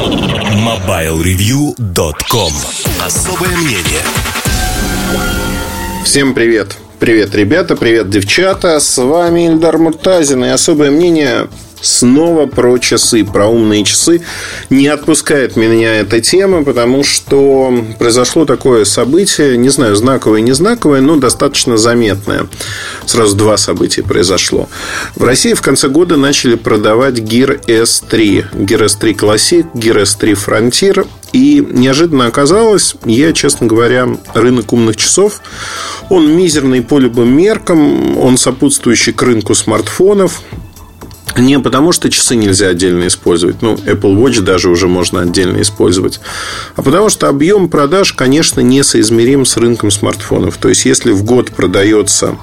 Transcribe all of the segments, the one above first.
MobileReview.com Особое мнение Всем привет! Привет, ребята, привет, девчата! С вами Ильдар Муртазин и особое мнение снова про часы, про умные часы. Не отпускает меня эта тема, потому что произошло такое событие, не знаю, знаковое, не знаковое, но достаточно заметное. Сразу два события произошло. В России в конце года начали продавать Gear S3. Gear S3 Classic, Gear S3 Frontier. И неожиданно оказалось, я, честно говоря, рынок умных часов, он мизерный по любым меркам, он сопутствующий к рынку смартфонов, не потому, что часы нельзя отдельно использовать. Ну, Apple Watch даже уже можно отдельно использовать. А потому что объем продаж, конечно, несоизмерим с рынком смартфонов. То есть, если в год продается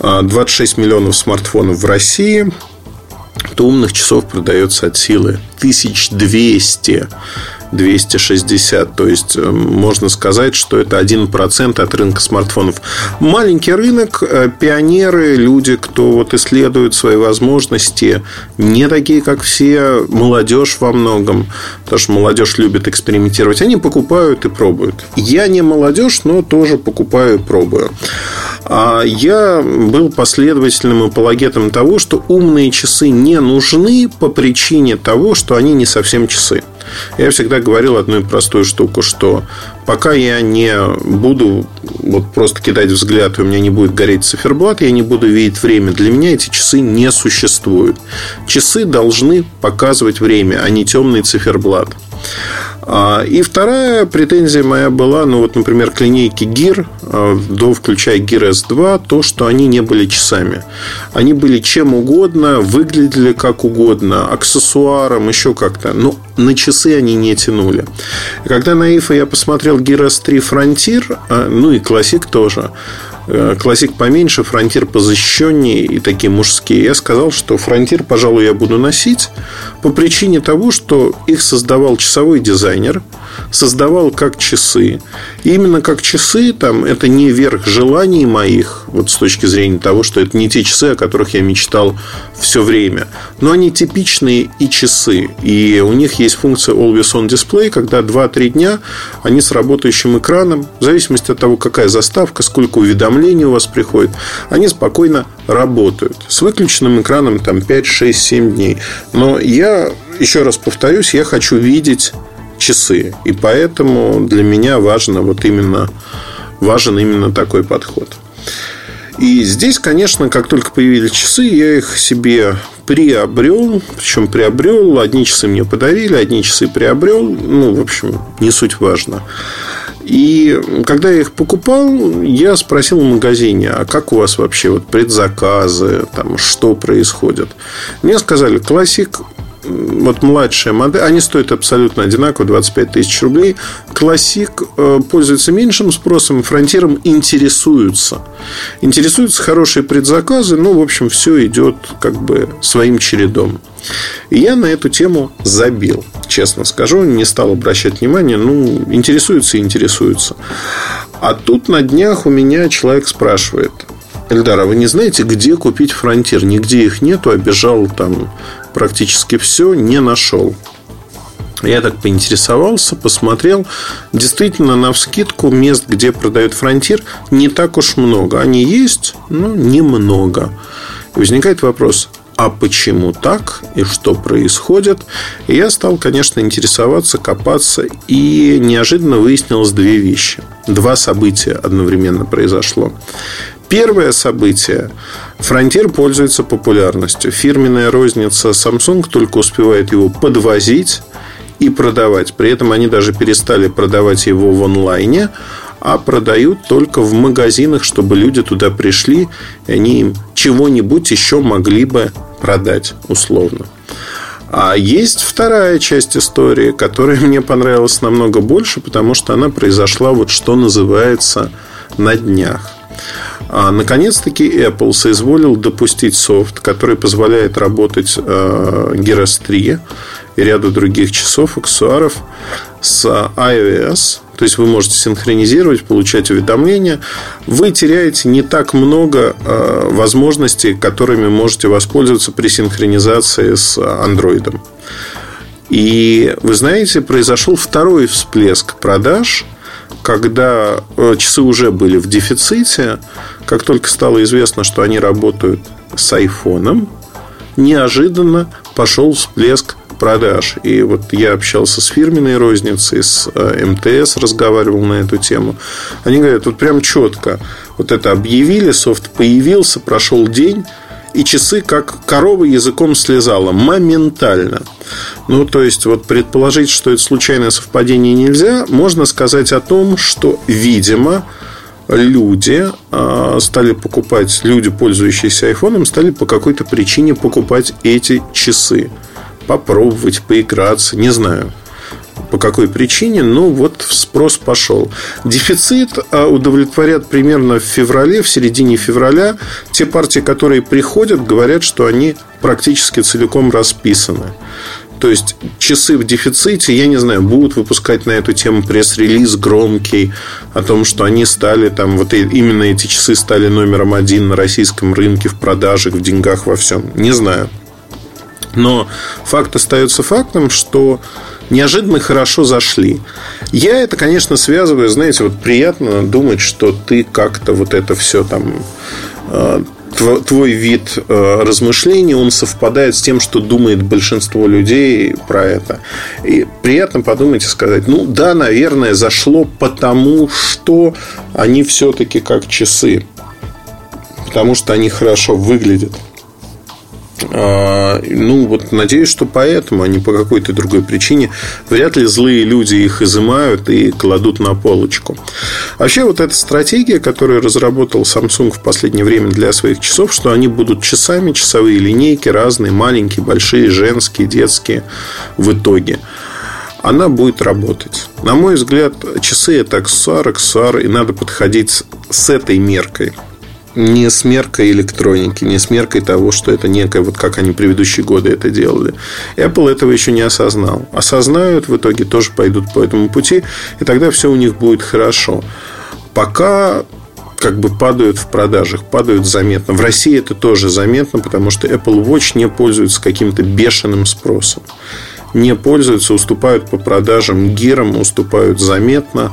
26 а, миллионов смартфонов в России, то умных часов продается от силы 1200. 260. То есть, э, можно сказать, что это 1% от рынка смартфонов. Маленький рынок, э, пионеры, люди, кто вот исследует свои возможности, не такие, как все, молодежь во многом, потому что молодежь любит экспериментировать, они покупают и пробуют. Я не молодежь, но тоже покупаю и пробую. А я был последовательным апологетом того, что умные часы не нужны по причине того, что они не совсем часы. Я всегда говорил одну простую штуку, что пока я не буду вот просто кидать взгляд, и у меня не будет гореть циферблат, я не буду видеть время. Для меня эти часы не существуют. Часы должны показывать время, а не темный циферблат. А, и вторая претензия моя была, ну вот, например, к линейке Gear, а, до включая Gear S2, то, что они не были часами. Они были чем угодно, выглядели как угодно, аксессуаром, еще как-то. Но на часы они не тянули. Когда на IFA я посмотрел Gear S3 Frontier, ну и Classic тоже, Э, классик поменьше, фронтир позащищеннее и такие мужские. Я сказал, что фронтир, пожалуй, я буду носить по причине того, что их создавал часовой дизайнер, создавал как часы. И именно как часы, там, это не верх желаний моих, вот с точки зрения того, что это не те часы, о которых я мечтал все время. Но они типичные и часы. И у них есть функция Always On Display, когда 2-3 дня они с работающим экраном, в зависимости от того, какая заставка, сколько уведомлений, у вас приходят, они спокойно работают. С выключенным экраном там 5, 6, 7 дней. Но я, еще раз повторюсь, я хочу видеть часы. И поэтому для меня важно вот именно, важен именно такой подход. И здесь, конечно, как только появились часы, я их себе приобрел, причем приобрел, одни часы мне подарили, одни часы приобрел, ну, в общем, не суть важно. И когда я их покупал, я спросил в магазине, а как у вас вообще вот предзаказы, там, что происходит? Мне сказали, классик вот младшая модель, они стоят абсолютно одинаково, 25 тысяч рублей. Классик э, пользуется меньшим спросом, фронтиром интересуются. Интересуются хорошие предзаказы, ну, в общем, все идет как бы своим чередом. И я на эту тему забил, честно скажу, не стал обращать внимание, ну, интересуются и интересуются. А тут на днях у меня человек спрашивает, Эльдар, а вы не знаете, где купить фронтир? Нигде их нету, обежал там практически все, не нашел. Я так поинтересовался, посмотрел. Действительно, на вскидку мест, где продают фронтир, не так уж много. Они есть, но немного. И возникает вопрос, а почему так и что происходит. И я стал, конечно, интересоваться, копаться, и неожиданно выяснилось две вещи. Два события одновременно произошло. Первое событие. Frontier пользуется популярностью. Фирменная розница Samsung только успевает его подвозить и продавать. При этом они даже перестали продавать его в онлайне, а продают только в магазинах, чтобы люди туда пришли, и они им чего-нибудь еще могли бы продать условно. А есть вторая часть истории, которая мне понравилась намного больше, потому что она произошла вот что называется на днях. А, наконец-таки Apple соизволил допустить софт, который позволяет работать э, Geras 3 и ряду других часов, аксессуаров с iOS. То есть вы можете синхронизировать, получать уведомления. Вы теряете не так много э, возможностей, которыми можете воспользоваться при синхронизации с Android. И, вы знаете, произошел второй всплеск продаж, когда э, часы уже были в дефиците, как только стало известно, что они работают с айфоном, неожиданно пошел всплеск продаж. И вот я общался с фирменной розницей, с э, МТС разговаривал на эту тему. Они говорят, вот прям четко. Вот это объявили, софт появился, прошел день, и часы как корова языком слезала моментально. Ну, то есть, вот предположить, что это случайное совпадение нельзя, можно сказать о том, что, видимо, люди а, стали покупать, люди, пользующиеся айфоном, стали по какой-то причине покупать эти часы. Попробовать, поиграться, не знаю по какой причине, но вот спрос пошел. Дефицит а, удовлетворят примерно в феврале, в середине февраля. Те партии, которые приходят, говорят, что они практически целиком расписаны. То есть часы в дефиците, я не знаю, будут выпускать на эту тему пресс-релиз громкий о том, что они стали там, вот именно эти часы стали номером один на российском рынке в продажах, в деньгах, во всем. Не знаю. Но факт остается фактом, что неожиданно хорошо зашли. Я это, конечно, связываю, знаете, вот приятно думать, что ты как-то вот это все там э, твой вид э, размышлений, он совпадает с тем, что думает большинство людей про это. И приятно подумать и сказать, ну да, наверное, зашло потому, что они все-таки как часы. Потому что они хорошо выглядят. А, ну, вот надеюсь, что поэтому, а не по какой-то другой причине. Вряд ли злые люди их изымают и кладут на полочку. Вообще, вот эта стратегия, которую разработал Samsung в последнее время для своих часов, что они будут часами, часовые линейки разные, маленькие, большие, женские, детские в итоге она будет работать. На мой взгляд, часы это аксессуар, аксессуар, и надо подходить с этой меркой не с меркой электроники, не с меркой того, что это некое, вот как они предыдущие годы это делали. Apple этого еще не осознал. Осознают, в итоге тоже пойдут по этому пути, и тогда все у них будет хорошо. Пока как бы падают в продажах, падают заметно. В России это тоже заметно, потому что Apple Watch не пользуется каким-то бешеным спросом. Не пользуются, уступают по продажам гирам, уступают заметно.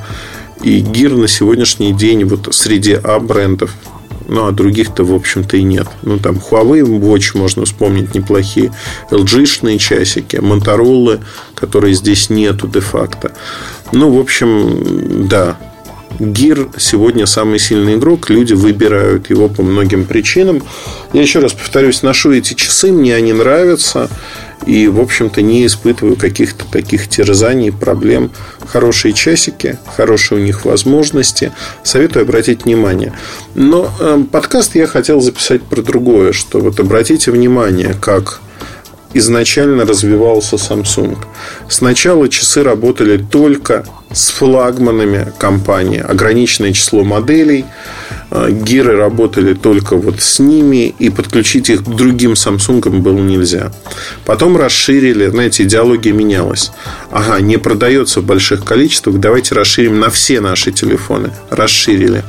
И гир на сегодняшний день вот среди А-брендов ну, а других-то, в общем-то, и нет. Ну, там Huawei Watch можно вспомнить неплохие, LG-шные часики, Motorola, которые здесь нету де-факто. Ну, в общем, да, Гир сегодня самый сильный игрок. Люди выбирают его по многим причинам. Я еще раз повторюсь, ношу эти часы, мне они нравятся. И, в общем-то, не испытываю каких-то таких терзаний, проблем. Хорошие часики, хорошие у них возможности. Советую обратить внимание. Но э, подкаст я хотел записать про другое, что вот обратите внимание, как изначально развивался Samsung. Сначала часы работали только с флагманами компании, ограниченное число моделей. А, гиры работали только вот с ними, и подключить их к другим Samsung было нельзя. Потом расширили, знаете, идеология менялась. Ага, не продается в больших количествах, давайте расширим на все наши телефоны. Расширили.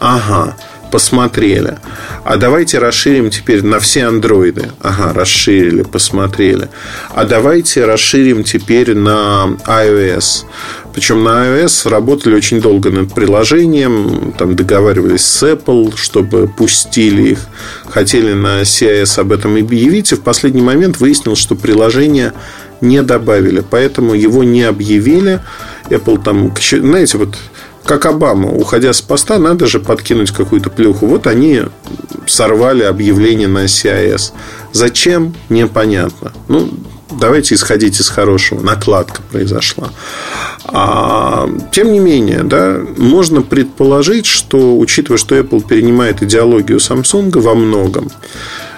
Ага, посмотрели. А давайте расширим теперь на все андроиды. Ага, расширили, посмотрели. А давайте расширим теперь на iOS. Причем на iOS работали очень долго над приложением, там договаривались с Apple, чтобы пустили их. Хотели на CIS об этом объявить, и в последний момент выяснилось, что приложение не добавили, поэтому его не объявили. Apple там, знаете, вот как Обама, уходя с поста, надо же подкинуть какую-то плюху. Вот они сорвали объявление на CIS. Зачем? Непонятно. Ну, давайте исходить из хорошего. Накладка произошла. А, тем не менее, да, можно предположить, что, учитывая, что Apple перенимает идеологию Samsung во многом,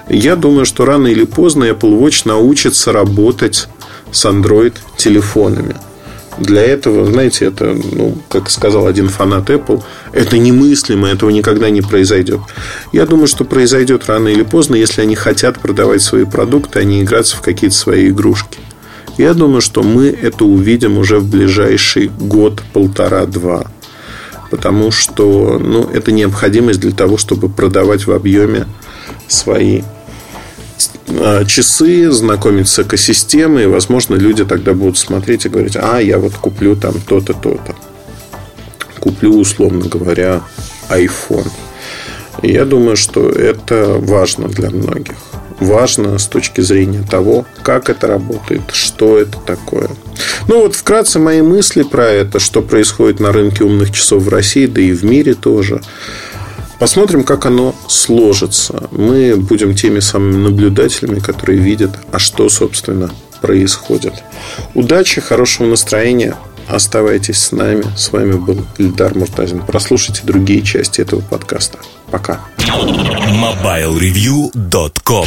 я думаю, что рано или поздно Apple Watch научится работать с Android телефонами. Для этого, знаете, это, ну, как сказал один фанат Apple, это немыслимо, этого никогда не произойдет. Я думаю, что произойдет рано или поздно, если они хотят продавать свои продукты, а не играться в какие-то свои игрушки. Я думаю, что мы это увидим уже в ближайший год, полтора-два. Потому что ну, это необходимость для того, чтобы продавать в объеме свои часы, знакомить с экосистемой, и, возможно, люди тогда будут смотреть и говорить, а, я вот куплю там то-то, то-то. Куплю, условно говоря, iPhone. И я думаю, что это важно для многих. Важно с точки зрения того, как это работает, что это такое. Ну вот вкратце мои мысли про это, что происходит на рынке умных часов в России, да и в мире тоже. Посмотрим, как оно сложится. Мы будем теми самыми наблюдателями, которые видят, а что, собственно, происходит. Удачи, хорошего настроения. Оставайтесь с нами. С вами был Ильдар Муртазин. Прослушайте другие части этого подкаста. Пока. MobileReview.com